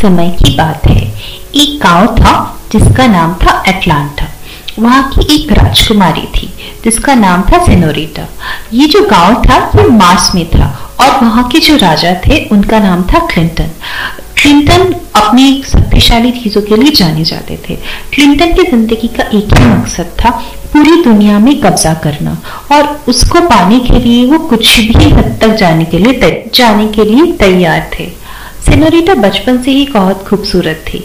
समय की बात है। एक गाँव था जिसका नाम था एटलांटा वहाँ की एक राजकुमारी थी जिसका नाम था सेनोरिटा ये जो गाँव था, ये मार्स में था और वहाँ के जो राजा थे, उनका नाम था क्लिंटन क्लिंटन अपनी शक्तिशाली चीज़ों के लिए जाने जाते थे। क्लिंटन की ज़िंदगी का एक ही मकसद था, पूरी दुनिया में कब्जा करना और उसको पाने के लिए वो कुछ भी हद तक जाने के लिए जाने के लिए तैयार थे। सेनोरिटा बचपन से ही बहुत खूबसूरत थी।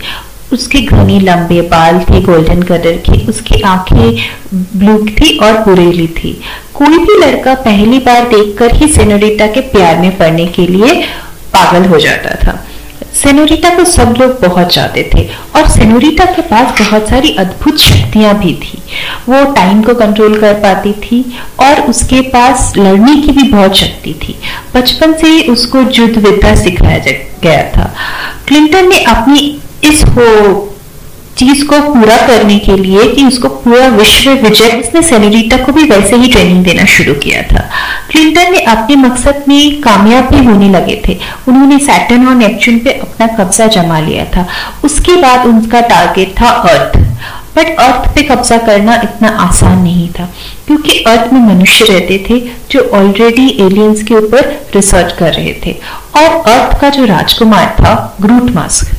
उसके घनी लंबे बाल थे गोल्डन कलर के। उसकी आँखें ब्लू थी और बुरेली थी। कोई भी लड़का पहली बार देखकर ही सेनोरिटा के प्यार में पड़ने के लिए पागल हो जाता था। सेनोरिटा को सब लोग बहुत चाहते थे और सेनोरिटा के पास बहुत सारी अद्भुत शक्तियाँ भी थी। वो टाइम को कंट्रोल कर पाती थी और उसके पास लड़ने की भी बहुत शक्ति थी। बचपन से ही उसको युद्ध विद्या सिखाया गया था। क्लिंटन ने अपनी इस हो चीज़ को पूरा करने के लिए कि उसको पूरा विश्व विजय उसने सेनेरिटा को भी वैसे ही ट्रेनिंग देना शुरू किया था। क्लिंटन ने अपने मकसद में कामयाब भी होने लगे थे। उन्होंने सैटर्न और नेपच्यून पे अपना कब्जा जमा लिया था। उसके बाद उनका टारगेट था अर्थ बट अर्थ पे कब्जा करना इतना आसान नहीं था, क्योंकि अर्थ में मनुष्य रहते थे जो ऑलरेडी एलियंस के ऊपर रिसर्च कर रहे थे। और अर्थ का जो राजकुमार था ग्रूट मास्क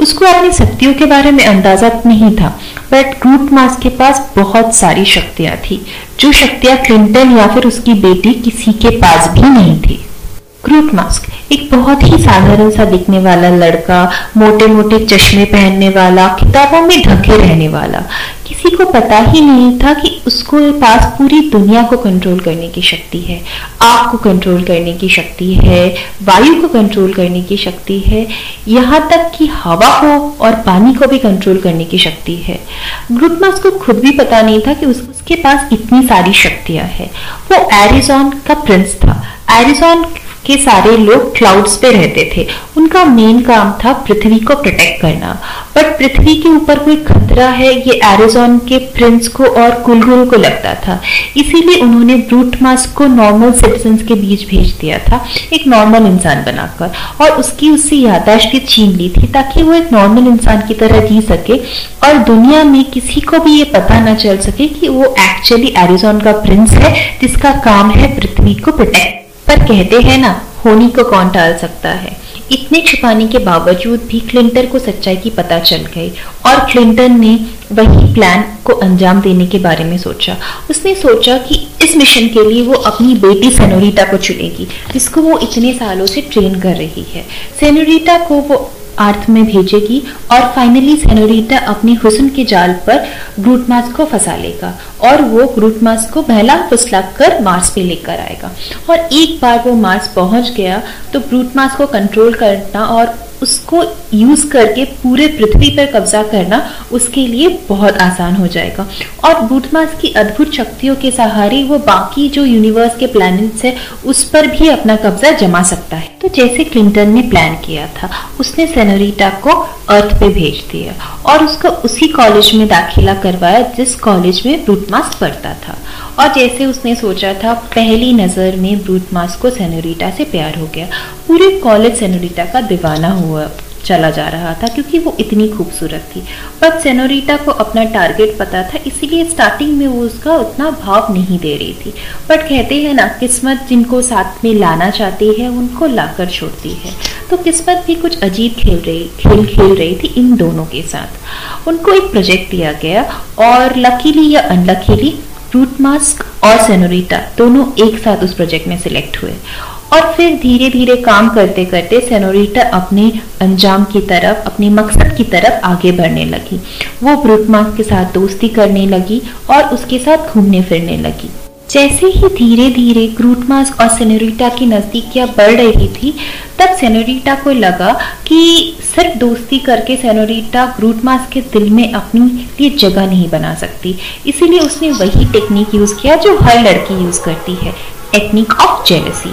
उसको अपनी शक्तियों के बारे में अंदाज़ा नहीं था बट ग्रूट मास के पास बहुत सारी शक्तियाँ थी, जो शक्तियाँ क्लिंटन या फिर उसकी बेटी किसी के पास भी नहीं थी। क्रूट मास्क एक बहुत ही साधारण सा दिखने वाला लड़का मोटे मोटे चश्मे पहनने वाला, किताबों में ढके रहने वाला किसी को पता ही नहीं था कि उसको पास पूरी दुनिया को कंट्रोल करने की शक्ति है, आग को कंट्रोल करने की शक्ति है, वायु को कंट्रोल करने की शक्ति है, यहाँ तक कि हवा को और पानी को भी कंट्रोल करने की शक्ति है। ग्रुटमास को खुद भी पता नहीं था कि उसके पास इतनी सारी शक्तियाँ है। वो एरिजोन का प्रिंस था। एरिजोन के सारे लोग क्लाउड्स पे रहते थे। उनका मेन काम था पृथ्वी को प्रोटेक्ट करना। बट पृथ्वी के ऊपर कोई खतरा है, ये एरिजोन के प्रिंस को और कुलगुरु को लगता था। इसीलिए उन्होंने ब्रूट मास्क को नॉर्मल सिटीजन के बीच भेज दिया था, एक नॉर्मल इंसान बनाकर। और उसकी उससे यादाश्त की छीन ली थी ताकि वो एक नॉर्मल इंसान की तरह जी सके। और दुनिया में किसी को भी ये पता ना चल सके कि वो एक्चुअली एरिजोन का प्रिंस है, जिसका काम है पृथ्वी को प्रोटेक्ट पर कहते हैं ना, होनी को कौन टाल सकता है? इतने छुपाने के बावजूद भी क्लिंटन को सच्चाई की पता चल गई और क्लिंटन ने वही प्लान को अंजाम देने के बारे में सोचा। उसने सोचा कि इस मिशन के लिए वो अपनी बेटी सेनोरिटा को चुनेगी, जिसको वो इतने सालों से ट्रेन कर रही है। सेनोरिटा को वो अर्थ में भेजेगी और फाइनली सेनोरिटा अपने हुसन के जाल पर ग्रूटमास को फंसा लेगा और वो ग्रूटमास को बहला फुसला कर मार्स पे लेकर आएगा। और एक बार वो मार्स पहुँच गया तो ग्रूटमास को कंट्रोल करना और उसको यूज़ करके पूरे पृथ्वी पर कब्जा करना उसके लिए बहुत आसान हो जाएगा। और बूटमास की अद्भुत शक्तियों के सहारे वो बाकी जो यूनिवर्स के प्लैनेट्स है, उस पर भी अपना कब्जा जमा सकता है। तो जैसे क्लिंटन ने प्लान किया था, उसने सेनोरिटा को अर्थ पे भेज दिया और उसका उसी कॉलेज में दाखिला करवाया जिस कॉलेज में ब्रूटमास पढ़ता था। और जैसे उसने सोचा था, पहली नज़र में ब्रूट मास को सेनोरिटा से प्यार हो गया। पूरे कॉलेज सेनोरिटा का दीवाना हुआ, चला जा रहा था क्योंकि वो इतनी खूबसूरत थी। पर सेनोरिटा को अपना टारगेट पता था, इसीलिए स्टार्टिंग में वो उसका उतना भाव नहीं दे रही थी। बट कहते हैं ना, किस्मत जिनको साथ में लाना चाहती है, उनको लाकर छोड़ती है। तो किस्मत भी कुछ अजीब खेल रही, खेल खेल रही थी इन दोनों के साथ। उनको एक प्रोजेक्ट दिया गया और लकीली या अनलकीली रूट मास्क और सेनोरिटा दोनों एक साथ उस प्रोजेक्ट में सिलेक्ट हुए। और फिर धीरे धीरे काम करते करते सेनोरिटा अपने अंजाम की तरफ़, अपने मकसद की तरफ़ आगे बढ़ने लगी। वो ब्रूट मास्क के साथ दोस्ती करने लगी और उसके साथ घूमने फिरने लगी। जैसे ही धीरे धीरे ग्रूटमास और सेनोरिटा की नज़दीकियाँ बढ़ रही थी, तब सेनोरिटा को लगा कि सिर्फ़ दोस्ती करके सेनोरिटा ग्रूटमास के दिल में अपनी लिए जगह नहीं बना सकती। इसीलिए उसने वही टेक्निक यूज़ किया जो हर लड़की यूज़ करती है। Technique of jealousy.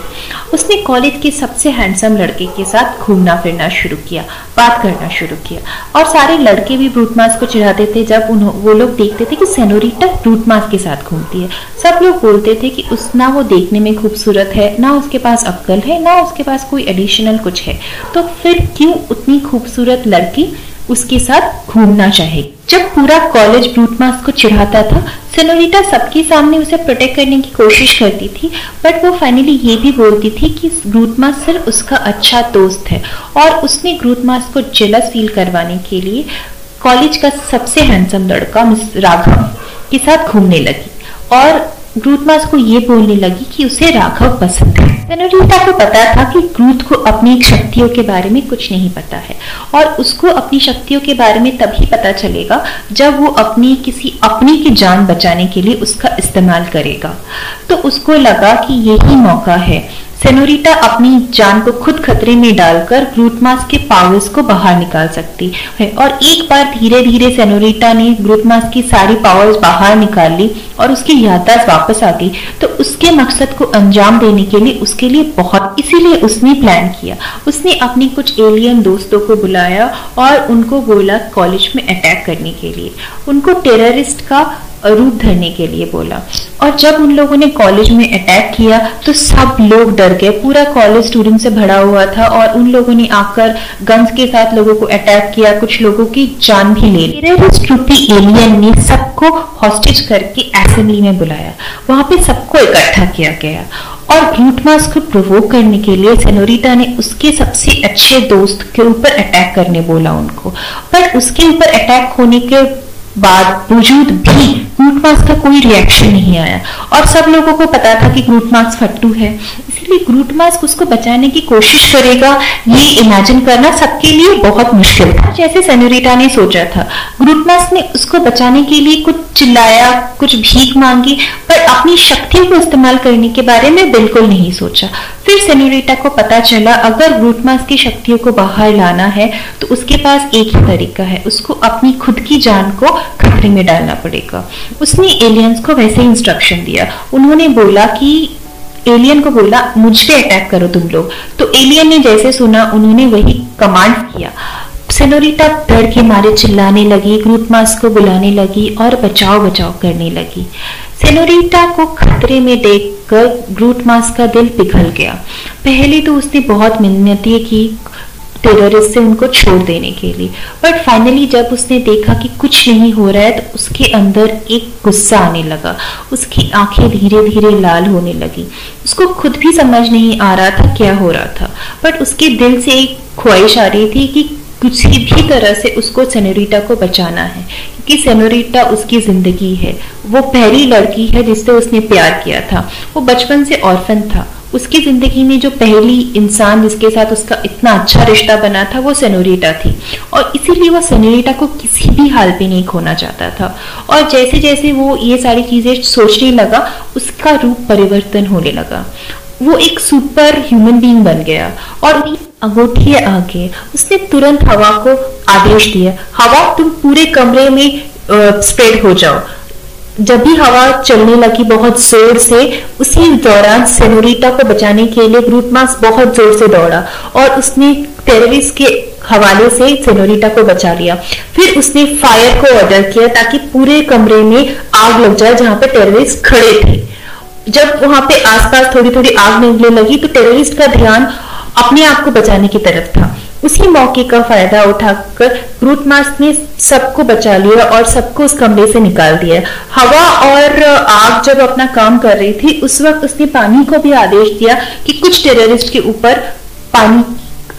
उसने कॉलेज के सबसे हैंडसम लड़के के साथ घूमना फिरना शुरू किया, बात करना शुरू किया और सारे लड़के भी ब्रूटमास को चिढ़ाते थे जब उन्हों, वो लोग देखते थे कि सेनोरिटा ब्रूटमास के साथ घूमती है। सब लोग बोलते थे कि उस, ना वो देखने में खूबसूरत है, ना उसके पास अक्कल है, ना उसके पास कोई एडिशनल कुछ है। तो फिर क्यों उतनी खूबसूरत लड़की उसके साथ घूमना चाहे। जब पूरा कॉलेज ब्रूटमास को चिढ़ाता था सेनोरिटा सबके सामने उसे प्रोटेक्ट करने की कोशिश करती थी बट वो फाइनली ये भी बोलती थी कि ग्रूटमास सिर्फ़ उसका अच्छा दोस्त है और उसने ग्रूटमास को जेलस फील करवाने के लिए कॉलेज का सबसे हैंडसम लड़का मिस राघव के साथ घूमने लगी। और ग्रूटमास को ये बोलने लगी कि उसे राघव पसंद है। तनुरीता को पता था कि ग्रूथ को अपनी शक्तियों के बारे में कुछ नहीं पता है और उसको अपनी शक्तियों के बारे में तभी पता चलेगा जब वो अपनी किसी अपनी की जान बचाने के लिए उसका इस्तेमाल करेगा। तो उसको लगा कि यही मौका है। सेनोरिटा अपनी जान को खुद खतरे में डालकर ग्रूटमास के पावर्स को बाहर निकाल सकती है। और एक बार धीरे धीरे सेनोरिटा ने ग्रूटमास की सारी पावर्स बाहर निकाल ली और उसकी याददाश्त वापस आ गई। तो उसके मकसद को अंजाम देने के लिए, उसके लिए बहुत, इसीलिए उसने प्लान किया। उसने अपने कुछ एलियन दोस्तों को बुलाया और उनको बोला कॉलेज में अटैक करने के लिए। उनको टेररिस्ट का रूप धरने के लिए बोला। और जब उन लोगों ने कॉलेज में अटैक किया तो सब लोग डर गए। पूरा कॉलेज स्टूडेंट से भरा हुआ था और उन लोगों ने आकर गन्स के साथ लोगों को अटैक किया, कुछ लोगों की जान भी ले ली। एलियन ने सबको हॉस्टेज करके असेंबली में बुलाया। वहाँ पे सबको इकट्ठा किया गया। और ग्रूटमास को प्रोवोक करने के लिए सेनोरिटा ने उसके सबसे अच्छे दोस्त के ऊपर अटैक करने बोला उनको। पर उसके ऊपर अटैक होने के बावजूद भी ग्रूट मार्क्स का कोई रिएक्शन नहीं आया। और सब लोगों को पता था कि ग्रूट मार्क्स फट्टू है। इसलिए ग्रूट मार्क्स उसको बचाने की कोशिश करेगा, ये इमेजिन करना सबके लिए बहुत मुश्किल था, जैसे सेनोरिटा ने सोचा था। ग्रूट मार्क्स ने उसको बचाने के लिए कुछ चिल्लाया, कुछ भीख मांगी, पर अपनी शक्तियों को इस्तेमाल करने के बारे में बिल्कुल नहीं सोचा। फिर सेनोरिटा को पता चला, अगर ग्रूटमास की शक्तियों को बाहर लाना है तो उसके पास एक ही तरीका है, उसको अपनी खुद की जान को खतरे में डालना पड़ेगा। उसने एलियंस को वैसे इंस्ट्रक्शन दिया। उन्होंने बोला कि एलियन को बोला मुझ अटैक करो तुम लोग. तो एलियन ने जैसे सुना, उन्होंने वही कमांड किया। सेनोरिटा डर के मारे चिल्लाने लगी ग्रूटमास को बुलाने लगी और बचाव बचाव करने लगी। सेनोरिटा को खतरे में देखकर ग्रूटमास का दिल पिघल गया। पहले तो उसने बहुत मिन्नतें की टेररिस्ट से उनको छोड़ देने के लिए। बट फाइनली जब उसने देखा कि कुछ नहीं हो रहा है तो उसके अंदर एक गुस्सा आने लगा। उसकी आँखें धीरे धीरे लाल होने लगी। उसको खुद भी समझ नहीं आ रहा था क्या हो रहा था। बट उसके दिल से एक ख्वाहिश आ रही थी कि किसी भी तरह से उसको सेनोरिटा को बचाना है, क्योंकि सेनोरिटा उसकी ज़िंदगी है। वो पहली लड़की है जिससे उसने प्यार किया था। वो बचपन से ऑर्फन था। उसकी ज़िंदगी में जो पहली इंसान जिसके साथ उसका इतना अच्छा रिश्ता बना था, वो सेनोरिटा थी। और इसीलिए वो सेनोरिटा को किसी भी हाल पे नहीं खोना चाहता था। और जैसे जैसे वो ये सारी चीज़ें सोचने लगा, उसका रूप परिवर्तन होने लगा। वो एक सुपर ह्यूमन बीइंग बन गया। और अंगूठी आगे उसने तुरंत हवा को आदेश दिया, हवा, तुम पूरे कमरे में स्प्रेड हो जाओ। जब भी हवा चलने लगी बहुत ज़ोर से, उसी दौरान सेनोरिटा को बचाने के लिए ग्रूटमास बहुत ज़ोर से दौड़ा और उसने टेररिस्ट के हवाले से सेनोरिटा को बचा लिया। फिर उसने फायर को ऑर्डर किया ताकि पूरे कमरे में आग लग जाए जहाँ पे टेररिस्ट खड़े थे। जब वहाँ पे आसपास थोड़ी थोड़ी आग निकलने लगी तो टेररिस्ट का ध्यान अपने आप को बचाने की तरफ़ था। उसी मौके का फ़ायदा उठाकर ग्रूट मास ने सबको बचा लिया और सबको उस कमरे से निकाल दिया। हवा और आग जब अपना काम कर रही थी, उस वक्त उसने पानी को भी आदेश दिया कि कुछ टेररिस्ट के ऊपर पानी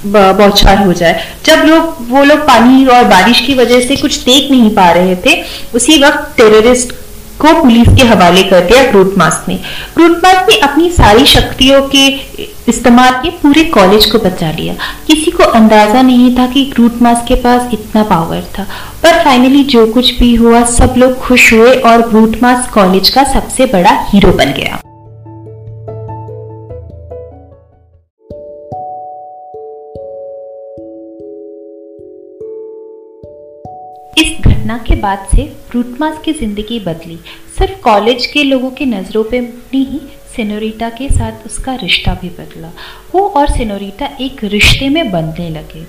बौछार हो जाए। जब लोग, वो लोग पानी और बारिश की वजह से कुछ देख नहीं पा रहे थे, उसी वक्त टेररिस्ट को पुलिस के हवाले कर दिया ग्रूटमास ने। ग्रूटमास ने अपनी सारी शक्तियों के इस्तेमाल के पूरे कॉलेज को बचा लिया। किसी को अंदाज़ा नहीं था कि ग्रूटमास के पास इतना पावर था। पर फाइनली जो कुछ भी हुआ, सब लोग खुश हुए और ग्रूटमास कॉलेज का सबसे बड़ा हीरो बन गया। इस घटना के बाद से रूटमास की ज़िंदगी बदली। सिर्फ़ कॉलेज के लोगों की नज़रों पे नहीं सेनोरिटा के साथ उसका रिश्ता भी बदला। वो और सेनोरिटा एक रिश्ते में बनने लगे।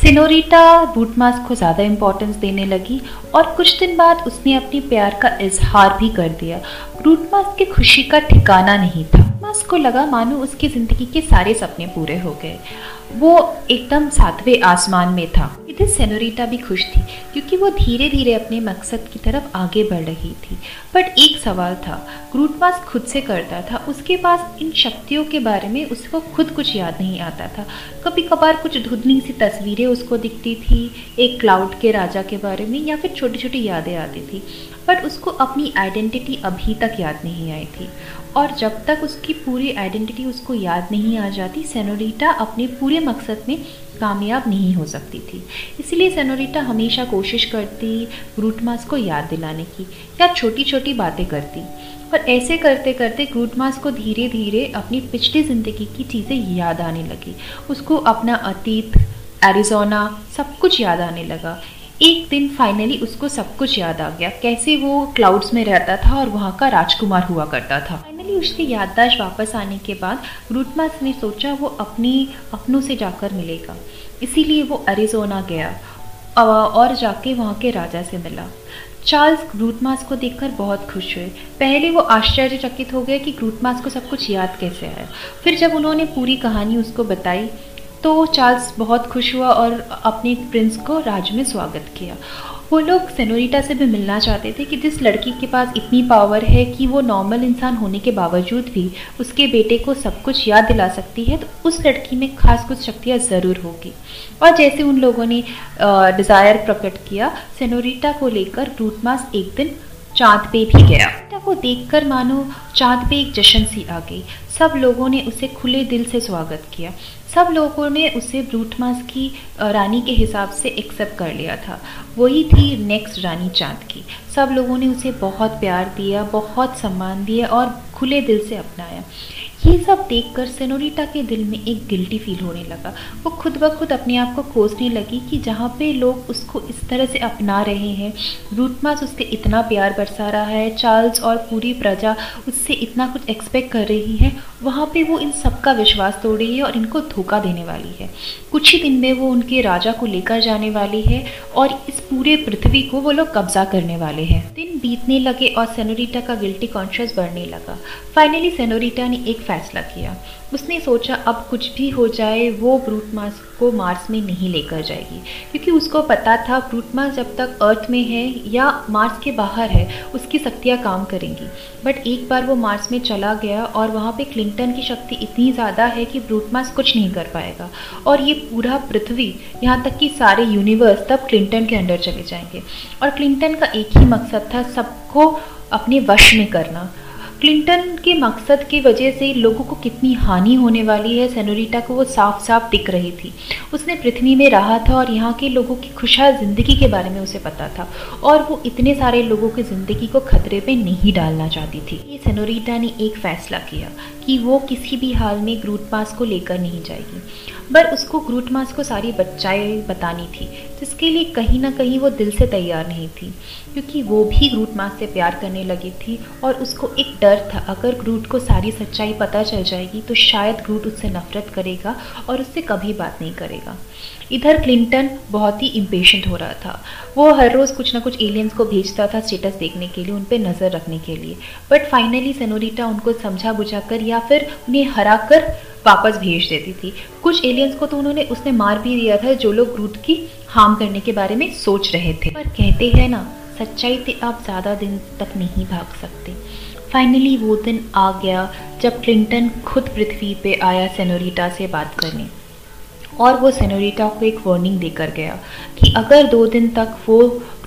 सिनोरिटा बूटमास को ज़्यादा इम्पोर्टेंस देने लगी और कुछ दिन बाद उसने अपनी प्यार का इजहार भी कर दिया। रूटमास की खुशी का ठिकाना नहीं था। मास को लगा मानो उसकी ज़िंदगी के सारे सपने पूरे हो गए। वो एकदम सातवें आसमान में था। इधर सेनोरिटा भी खुश थी, क्योंकि वो धीरे धीरे अपने मकसद की तरफ़ आगे बढ़ रही थी। बट एक सवाल था क्रूटमास खुद से करता था, उसके पास इन शक्तियों के बारे में उसको खुद कुछ याद नहीं आता था। कभी कभार कुछ धुधनी सी तस्वीरें उसको दिखती थी, एक क्लाउड के राजा के बारे में, या फिर छोटी छोटी यादें आती थी, बट उसको अपनी आइडेंटिटी अभी तक याद नहीं आई थी। और जब तक उसकी पूरी आइडेंटिटी उसको याद नहीं आ जाती सेनोरिटा अपने पूरे मकसद में कामयाब नहीं हो सकती थी। इसलिए सेनोरिटा हमेशा कोशिश करती ग्रूटमास को याद दिलाने की या छोटी छोटी बातें करती। और ऐसे करते करते ग्रूटमास को धीरे धीरे अपनी पिछली ज़िंदगी की चीज़ें याद आने लगी। उसको अपना अतीत एरिजोना सब कुछ याद आने लगा। एक दिन फाइनली उसको सब कुछ याद आ गया। कैसे वो क्लाउड्स में रहता था और वहाँ का राजकुमार हुआ करता था। फाइनली उसकी याददाश्त वापस आने के बाद रूटमास ने सोचा वो अपनी अपनों से जाकर मिलेगा। इसीलिए वो अरिजोना गया और जाके वहाँ के राजा से मिला। चार्ल्स ग्रूटमास को देखकर बहुत खुश हुए। पहले वो आश्चर्यचकित हो गए कि ग्रूटमास को सब कुछ याद कैसे आया। फिर जब उन्होंने पूरी कहानी उसको बताई तो चार्ल्स बहुत खुश हुआ और अपने प्रिंस को राज में स्वागत किया। वो लोग सेनोरिटा से भी मिलना चाहते थे कि जिस लड़की के पास इतनी पावर है कि वो नॉर्मल इंसान होने के बावजूद भी उसके बेटे को सब कुछ याद दिला सकती है तो उस लड़की में खास कुछ शक्तियाँ ज़रूर होगी। और जैसे उन लोगों ने डिज़ायर प्रकट किया, सेनोरिटा को लेकर रूटमास एक दिन चाँद पे भी गया। वो देखकर मानो चाँद पे एक जश्न सी आ गई। सब लोगों ने उसे खुले दिल से स्वागत किया। सब लोगों ने उसे ब्रूटमास की रानी के हिसाब से एक्सेप्ट कर लिया था। वही थी नेक्स्ट रानी चाँद की। सब लोगों ने उसे बहुत प्यार दिया, बहुत सम्मान दिया और खुले दिल से अपनाया। ये सब देखकर सेनोरिटा के दिल में एक गिल्टी फील होने लगा। वो खुद ब खुद अपने आप को खोजने लगी कि जहाँ पे लोग उसको इस तरह से अपना रहे हैं रूटमास उसके इतना प्यार बरसा रहा है, चार्ल्स और पूरी प्रजा उससे इतना कुछ एक्सपेक्ट कर रही है वहाँ पे वो इन सब का विश्वास तोड़ रही है और इनको धोखा देने वाली है। कुछ ही दिन में वो उनके राजा को लेकर जाने वाली है और इस पूरे पृथ्वी को वो लोग कब्जा करने वाले हैं। दिन बीतने लगे और सेनोरिटा का गिल्टी कॉन्शियस बढ़ने लगा। फाइनली सेनोरिटा ने एक फैसला किया। उसने सोचा, अब कुछ भी हो जाए, वो ब्रूट मास को मार्स में नहीं लेकर जाएगी। क्योंकि उसको पता था ब्रूट मास जब तक अर्थ में है या मार्स के बाहर है, उसकी शक्तियाँ काम करेंगी। बट एक बार वो मार्स में चला गया और वहाँ पे क्लिंटन की शक्ति इतनी ज़्यादा है कि ब्रूट मास कुछ नहीं कर पाएगा। और ये पूरा पृथ्वी, यहाँ तक कि सारे यूनिवर्स तब क्लिंटन के अंडर चले जाएँगे। और क्लिंटन का एक ही मकसद था, सबको अपने वश में करना। क्लिंटन के मकसद की वजह से लोगों को कितनी हानि होने वाली है, सेनोरिटा को वो साफ़ साफ़ दिख रही थी। उसने पृथ्वी में रहा था और यहाँ के लोगों की खुशहाल ज़िंदगी के बारे में उसे पता था और वो इतने सारे लोगों की ज़िंदगी को खतरे पे नहीं डालना चाहती थी। ये सेनोरिटा ने एक फ़ैसला किया कि वो किसी भी हाल में ग्रूट पास को लेकर नहीं जाएगी। पर उसको ग्रूट मास को सारी बच्चाएँ बतानी थी, जिसके लिए कहीं ना कहीं वो दिल से तैयार नहीं थी, क्योंकि वो भी ग्रूट मास से प्यार करने लगी थी और उसको एक डर था, अगर ग्रूट को सारी सच्चाई पता चल जाएगी तो शायद ग्रूट उससे नफरत करेगा और उससे कभी बात नहीं करेगा। इधर क्लिंटन बहुत ही इम्पेशेंट हो रहा था। वो हर रोज़ कुछ ना कुछ एलियंस को भेजता था स्टेटस देखने के लिए उन पर नज़र रखने के लिए। बट फाइनली सेनोरिटा उनको समझा बुझा कर या फिर उन्हें हरा कर वापस भेज देती थी। कुछ एलियंस को तो उन्होंने उसने मार भी दिया था जो लोग ग्रूट की हार्म करने के बारे में सोच रहे थे। पर कहते हैं ना, सच्चाई से आप ज़्यादा दिन तक नहीं भाग सकते। फाइनली वो दिन आ गया जब क्लिंटन खुद पृथ्वी पे आया सेनोरिटा से बात करने। और वो सेनोरिटा को एक वार्निंग देकर गया कि अगर दो दिन तक वो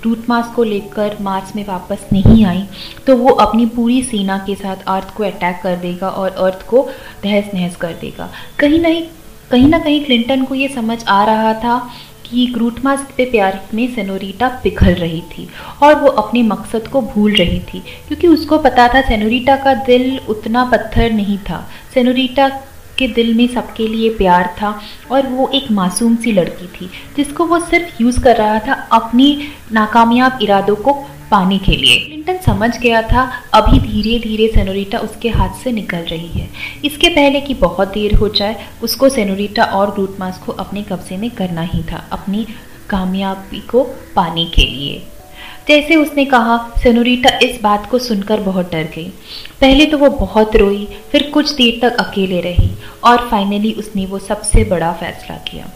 रूट मास को लेकर मार्च में वापस नहीं आई तो वो अपनी पूरी सेना के साथ अर्थ को अटैक कर देगा और अर्थ को तहस नहस कर देगा। कहीं नहीं कहीं ना कहीं क्लिंटन को ये समझ आ रहा था कि ग्रूटमास के प्यार में सेनोरिटा पिघल रही थी और वो अपने मकसद को भूल रही थी, क्योंकि उसको पता था सेनोरिटा का दिल उतना पत्थर नहीं था। सेनोरिटा के दिल में सबके लिए प्यार था और वो एक मासूम सी लड़की थी, जिसको वो सिर्फ़ यूज़ कर रहा था अपनी नाकामयाब इरादों को पाने के लिए। क्लिंटन समझ गया था, अभी धीरे धीरे सेनोरिटा उसके हाथ से निकल रही है। इसके पहले कि बहुत देर हो जाए, उसको सेनोरिटा और ग्रूट मास को अपने कब्जे में करना ही था, अपनी कामयाबी को पाने के लिए। जैसे उसने कहा सनोरीटा इस बात को सुनकर बहुत डर गई। पहले तो वो बहुत रोई, फिर कुछ देर तक अकेले रही और फाइनली उसने वो सबसे बड़ा फैसला किया।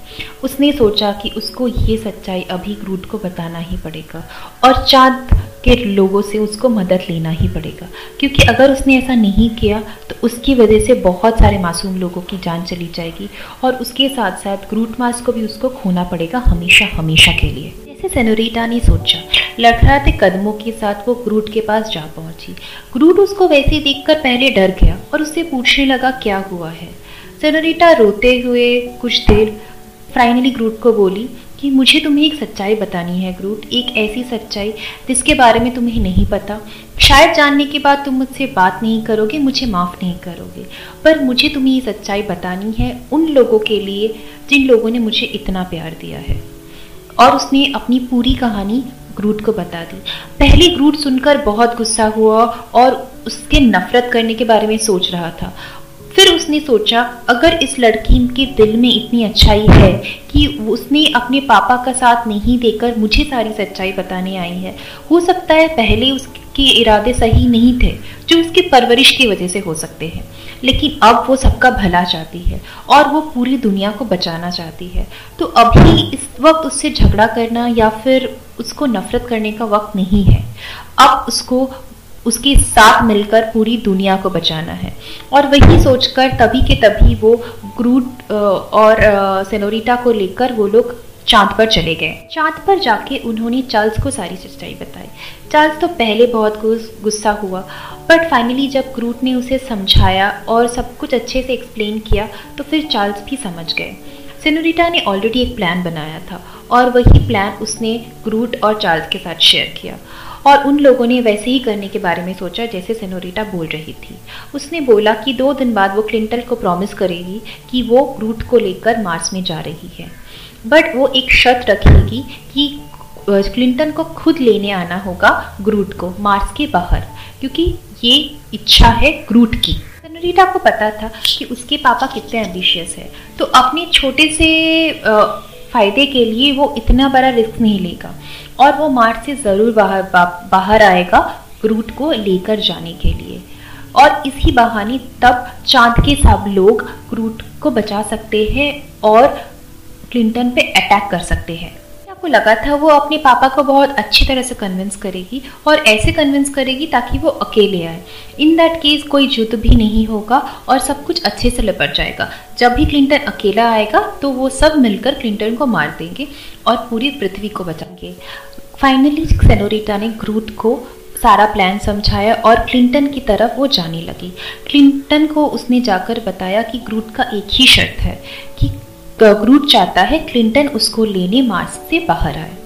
उसने सोचा कि उसको ये सच्चाई अभी ग्रूट को बताना ही पड़ेगा और चाँद के लोगों से उसको मदद लेना ही पड़ेगा। क्योंकि अगर उसने ऐसा नहीं किया तो उसकी वजह से बहुत सारे मासूम लोगों की जान चली जाएगी और उसके साथ साथ ग्रूट मास को भी उसको खोना पड़ेगा हमेशा हमेशा के लिए। जैसे सेनोरिटा ने सोचा लड़खड़ाते कदमों के साथ वो ग्रूट के पास जा पहुँची। ग्रूट उसको वैसे देखकर पहले डर गया और उससे पूछने लगा, क्या हुआ है? सेनोरिटा रोते हुए कुछ देर फाइनली ग्रूट को बोली कि मुझे तुम्हें एक सच्चाई बतानी है ग्रूट एक ऐसी सच्चाई जिसके बारे में तुम्हें नहीं पता। शायद जानने के बाद तुम मुझसे बात नहीं करोगे, मुझे माफ़ नहीं करोगे, पर मुझे तुम्हें ये सच्चाई बतानी है उन लोगों के लिए जिन लोगों ने मुझे इतना प्यार दिया है। और उसने अपनी पूरी कहानी ग्रूट को बता दी। पहले ग्रूट सुनकर बहुत गुस्सा हुआ और उसके नफरत करने के बारे में सोच रहा था। फिर उसने सोचा, अगर इस लड़की के दिल में इतनी अच्छाई है कि उसने अपने पापा का साथ नहीं देकर मुझे सारी सच्चाई बताने आई है, हो सकता है पहले उसके इरादे सही नहीं थे, जो उसकी परवरिश की वजह से हो सकते हैं। लेकिन अब वो सबका भला चाहती है और वो पूरी दुनिया को बचाना चाहती है। तो अभी इस वक्त उससे झगड़ा करना या फिर उसको नफरत करने का वक्त नहीं है। अब उसको, उसके साथ मिलकर पूरी दुनिया को बचाना है। और वही सोचकर तभी के तभी वो ग्रूट और सेनोरिटा को लेकर वो लोग चाँद पर चले गए। चाँद पर जाके उन्होंने चार्ल्स को सारी सच्चाई बताई। चार्ल्स तो पहले बहुत गुस्सा हुआ बट फाइनली जब क्रूट ने उसे समझाया और सब कुछ अच्छे से एक्सप्लेन किया तो फिर चार्ल्स भी समझ गए। सेनोरिटा ने ऑलरेडी एक प्लान बनाया था और वही प्लान उसने क्रूट और चार्ल्स के साथ शेयर किया। और उन लोगों ने वैसे ही करने के बारे में सोचा, जैसे सेनोरिटा बोल रही थी। उसने बोला कि दो दिन बाद वो क्लिंटल को प्रॉमिस करेगी कि वो रूट को लेकर मार्स में जा रही है। बट वो एक शर्त रखेगी कि क्लिंटन को खुद लेने आना होगा ग्रूट को मार्स के बाहर। क्योंकि ये इच्छा है ग्रूट की। सेनोरिटा को पता था कि उसके पापा कितने एम्बिशियस है। तो अपने छोटे से फ़ायदे के लिए वो इतना बड़ा रिस्क नहीं लेगा। और वो मार्च से ज़रूर बाहर बाहर आएगा रूट को लेकर जाने के लिए। और इसी बहाने तब चाँद के सब लोग क्रूट को बचा सकते हैं और क्लिंटन पे अटैक कर सकते हैं। आपको लगा था वो अपने पापा को बहुत अच्छी तरह से कन्विंस करेगी और ऐसे कन्विंस करेगी ताकि वो अकेले आए। इन दैट केस कोई युद्ध भी नहीं होगा और सब कुछ अच्छे से लिपट जाएगा। जब भी क्लिंटन अकेला आएगा तो वो सब मिलकर क्लिंटन को मार देंगे और पूरी पृथ्वी को बचाएँगे। फाइनली सेनोरिटा ने ग्रूट को सारा प्लान समझाया और क्लिंटन की तरफ़ वो जाने लगी। क्लिंटन को उसने जाकर बताया कि ग्रूट का एक ही शर्त है कि ग्रूट चाहता है क्लिंटन उसको लेने मार्स से बाहर आए।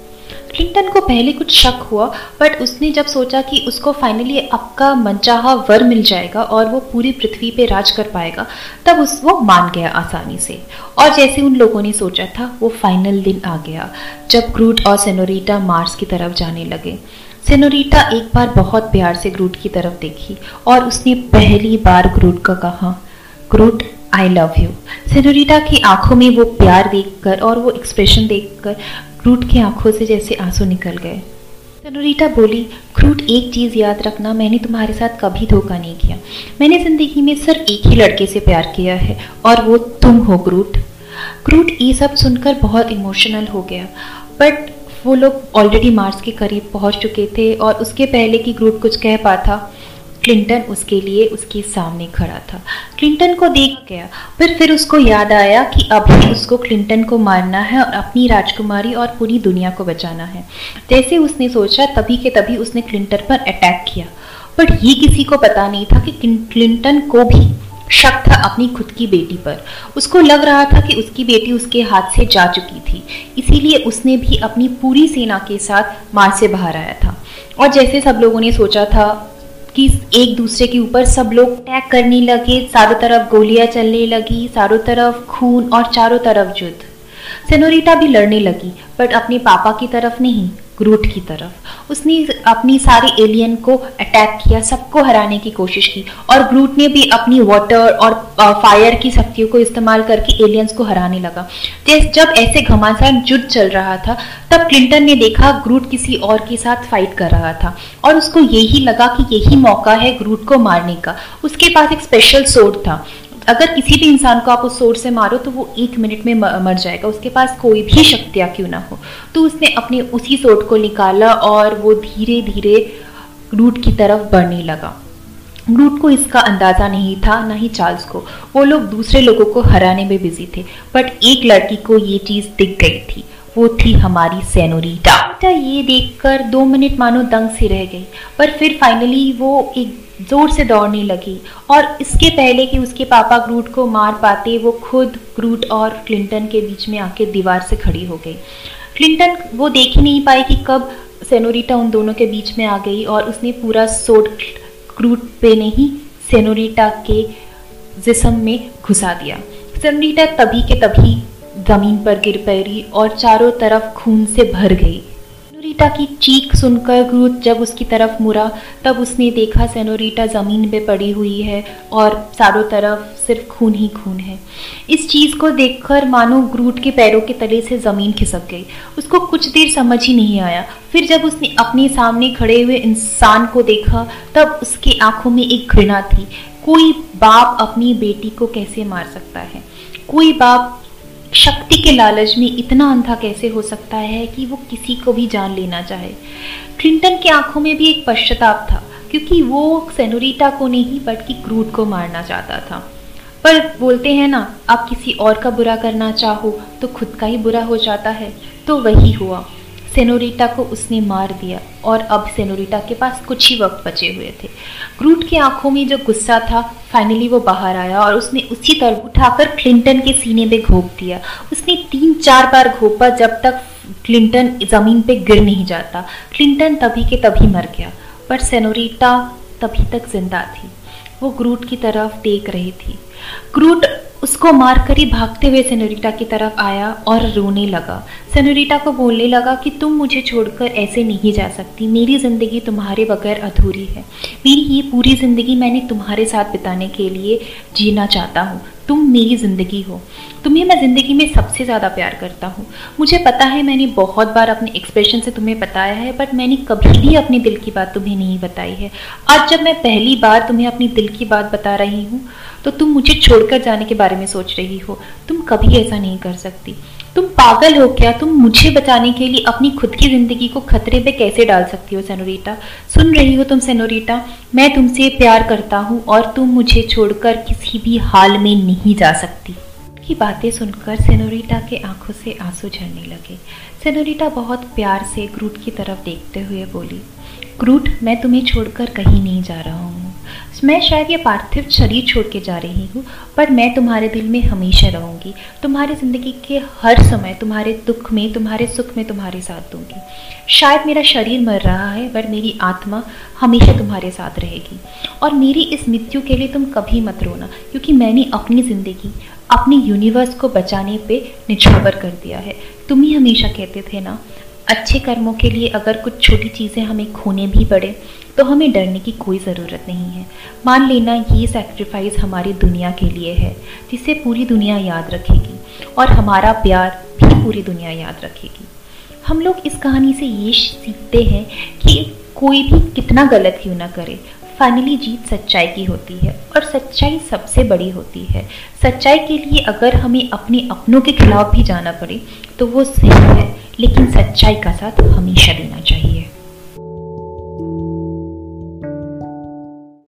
क्लिंटन को पहले कुछ शक हुआ, बट उसने जब सोचा कि उसको फाइनली आपका मनचाहा वर मिल जाएगा और वो पूरी पृथ्वी पे राज कर पाएगा, तब उस वो मान गया आसानी से। और जैसे उन लोगों ने सोचा था, वो फाइनल दिन आ गया, जब ग्रूट और सेनोरिटा मार्स की तरफ़ जाने लगे। सेनोरिटा एक बार बहुत प्यार से ग्रूट की तरफ़ देखी और उसने पहली बार ग्रूट का कहा Groot I love you senorita की आँखों में वो प्यार देखकर और वो एक्सप्रेशन देखकर क्रूट की आँखों से जैसे आँसू निकल गए। सेनोरिटा बोली क्रूट एक चीज़ याद रखना, मैंने तुम्हारे साथ कभी धोखा नहीं किया। मैंने ज़िंदगी में सिर्फ़ एक ही लड़के से प्यार किया है, और वो तुम हो क्रूट क्रूट ये सब सुनकर बहुत इमोशनल हो गया। बट वो लोग ऑलरेडी मार्स के करीब पहुँच चुके थे और उसके पहले कि ग्रूट कुछ कह पाता क्लिंटन उसके लिए उसके सामने खड़ा था। क्लिंटन को देख गया, पर फिर उसको याद आया कि अभी उसको क्लिंटन को मारना है और अपनी राजकुमारी और पूरी दुनिया को बचाना है। जैसे उसने सोचा, तभी के तभी उसने क्लिंटन पर अटैक किया। बट ये किसी को पता नहीं था कि क्लिंटन को भी शक था अपनी खुद की बेटी पर। उसको लग रहा था कि उसकी बेटी उसके हाथ से जा चुकी थी। इसीलिए उसने भी अपनी पूरी सेना के साथ मार से बाहर आया था। और जैसे सब लोगों ने सोचा था कि एक दूसरे के ऊपर सब लोग अटैक करने लगे, चारों तरफ़ गोलियाँ चलने लगी, चारों तरफ़ खून और चारों तरफ़ युद्ध। सेनोरिटा भी लड़ने लगी बट अपने पापा की तरफ़ नहीं। ग्रूट की तरफ़। उसने अपनी सारे एलियन को अटैक किया, सबको हराने की कोशिश की और ग्रूट ने भी अपनी वाटर और फायर की शक्तियों को इस्तेमाल करके एलियंस को हराने लगा। जब ऐसे घमासान युद्ध चल रहा था, तब क्लिंटन ने देखा ग्रूट किसी और के साथ फाइट कर रहा था और उसको यही लगा कि यही मौका है ग्रूट को मारने का। उसके पास एक स्पेशल सोड था। अगर किसी भी इंसान को आप उस सोर्स से मारो तो वो एक मिनट में मर जाएगा। उसके पास कोई भी शक्तियाँ क्यों ना हो? तो उसने अपने उसी सोट को निकाला और वो धीरे धीरे रूट की तरफ़ बढ़ने लगा। रूट को इसका अंदाज़ा नहीं था, ना ही चार्ल्स को। वो लोग दूसरे लोगों को हराने में बिज़ी थे, बट एक लड़की को ये चीज़ दिख गई थी। वो थी हमारी सेनोरीटा बेटा ये देखकर दो मिनट मानो दंग से रह गई, पर फिर फाइनली वो एक ज़ोर से दौड़ने लगी और इसके पहले कि उसके पापा ग्रूट को मार पाते, वो खुद ग्रूट और क्लिंटन के बीच में आके दीवार से खड़ी हो गई। क्लिंटन वो देख ही नहीं पाई कि कब सेनोरिटा उन दोनों के बीच में आ गई और उसने पूरा सोड ग्रूट पे नहीं सेनोरिटा के जिसम में घुसा दिया। सेनोरिटा तभी के तभी ज़मीन पर गिर पड़ी और चारों तरफ़ खून से भर गई। सेनोरीटा की चीख सुनकर ग्रूथ जब उसकी तरफ़ मुड़ा, तब उसने देखा सेनोरीटा ज़मीन पे पड़ी हुई है और चारों तरफ़ सिर्फ़ खून ही खून है। इस चीज़ को देखकर मानो ग्रूट के पैरों के तले से ज़मीन खिसक गई। उसको कुछ देर समझ ही नहीं आया। फिर जब उसने अपने सामने खड़े हुए इंसान को देखा, तब उसके आँखों में एक घृणा थी। कोई बाप अपनी बेटी को कैसे मार सकता है? कोई बाप शक्ति के लालच में इतना अंधा कैसे हो सकता है कि वो किसी को भी जान लेना चाहे? क्लिंटन की आँखों में भी एक पश्चाताप था, क्योंकि वो सेनोरिटा को नहीं, बल्कि क्रूड को मारना चाहता था। पर बोलते हैं ना, आप किसी और का बुरा करना चाहो तो खुद का ही बुरा हो जाता है। तो वही हुआ। सेनोरिटा को उसने मार दिया और अब सेनोरिटा के पास कुछ ही वक्त बचे हुए थे। ग्रूट की आँखों में जो गुस्सा था फाइनली वो बाहर आया और उसने उसी तरह उठाकर क्लिंटन के सीने पे घोप दिया। उसने तीन चार बार घोपा जब तक क्लिंटन ज़मीन पे गिर नहीं जाता। क्लिंटन तभी के तभी मर गया, पर सेनोरिटा तभी तक ज़िंदा थी। वो ग्रूट की तरफ़ देख रही थी। ग्रूट उसको मारकर ही भागते हुए सेनोरिटा की तरफ़ आया और रोने लगा। सेनोरिटा को बोलने लगा कि तुम मुझे छोड़कर ऐसे नहीं जा सकती। मेरी ज़िंदगी तुम्हारे बगैर अधूरी है। मेरी ये पूरी ज़िंदगी मैंने तुम्हारे साथ बिताने के लिए जीना चाहता हूँ। तुम मेरी ज़िंदगी हो। तुम्हें मैं ज़िंदगी में सबसे ज़्यादा प्यार करता हूँ। मुझे पता है मैंने बहुत बार अपने एक्सप्रेशन से तुम्हें बताया है बट मैंने कभी भी अपने दिल की बात तुम्हें नहीं बताई है। आज जब मैं पहली बार तुम्हें अपनी दिल की बात बता रही हूँ तो तुम मुझे छोड़कर जाने के बारे में सोच रही हो। तुम कभी ऐसा नहीं कर सकती। तुम पागल हो क्या? तुम मुझे बचाने के लिए अपनी खुद की ज़िंदगी को खतरे पे कैसे डाल सकती हो, सेनोरीटा? सुन रही हो तुम, सेनोरीटा? मैं तुमसे प्यार करता हूँ और तुम मुझे छोड़कर किसी भी हाल में नहीं जा सकती। की बातें सुनकर सेनोरीटा के आँखों से आँसू झड़ने लगे। सेनोरीटा बहुत प्यार से ग्रूट की तरफ़ देखते हुए बोली ग्रूट मैं तुम्हें छोड़कर कहीं नहीं जा रहा हूँ। मैं शायद ये पार्थिव शरीर छोड़ के जा रही हूँ, पर मैं तुम्हारे दिल में हमेशा रहूँगी। तुम्हारी ज़िंदगी के हर समय तुम्हारे दुख में, तुम्हारे सुख में तुम्हारे साथ दूँगी। शायद मेरा शरीर मर रहा है, पर मेरी आत्मा हमेशा तुम्हारे साथ रहेगी। और मेरी इस मृत्यु के लिए तुम कभी मत रोना, क्योंकि मैंने अपनी ज़िंदगी, अपने यूनिवर्स को बचाने पे निछावर कर दिया है। तुम ही हमेशा कहते थे ना अच्छे कर्मों के लिए अगर कुछ छोटी चीज़ें हमें खोने भी पड़े तो हमें डरने की कोई ज़रूरत नहीं है। मान लेना ये सेक्रीफाइस हमारी दुनिया के लिए है, जिसे पूरी दुनिया याद रखेगी और हमारा प्यार भी पूरी दुनिया याद रखेगी। हम लोग इस कहानी से ये सीखते हैं कि कोई भी कितना गलत क्यों ना करे। फाइनली जीत सच्चाई की होती है और सच्चाई सबसे बड़ी होती है। सच्चाई के लिए अगर हमें अपने अपनों के खिलाफ भी जाना पड़े तो वो सही है लेकिन सच्चाई का साथ हमेशा देना चाहिए।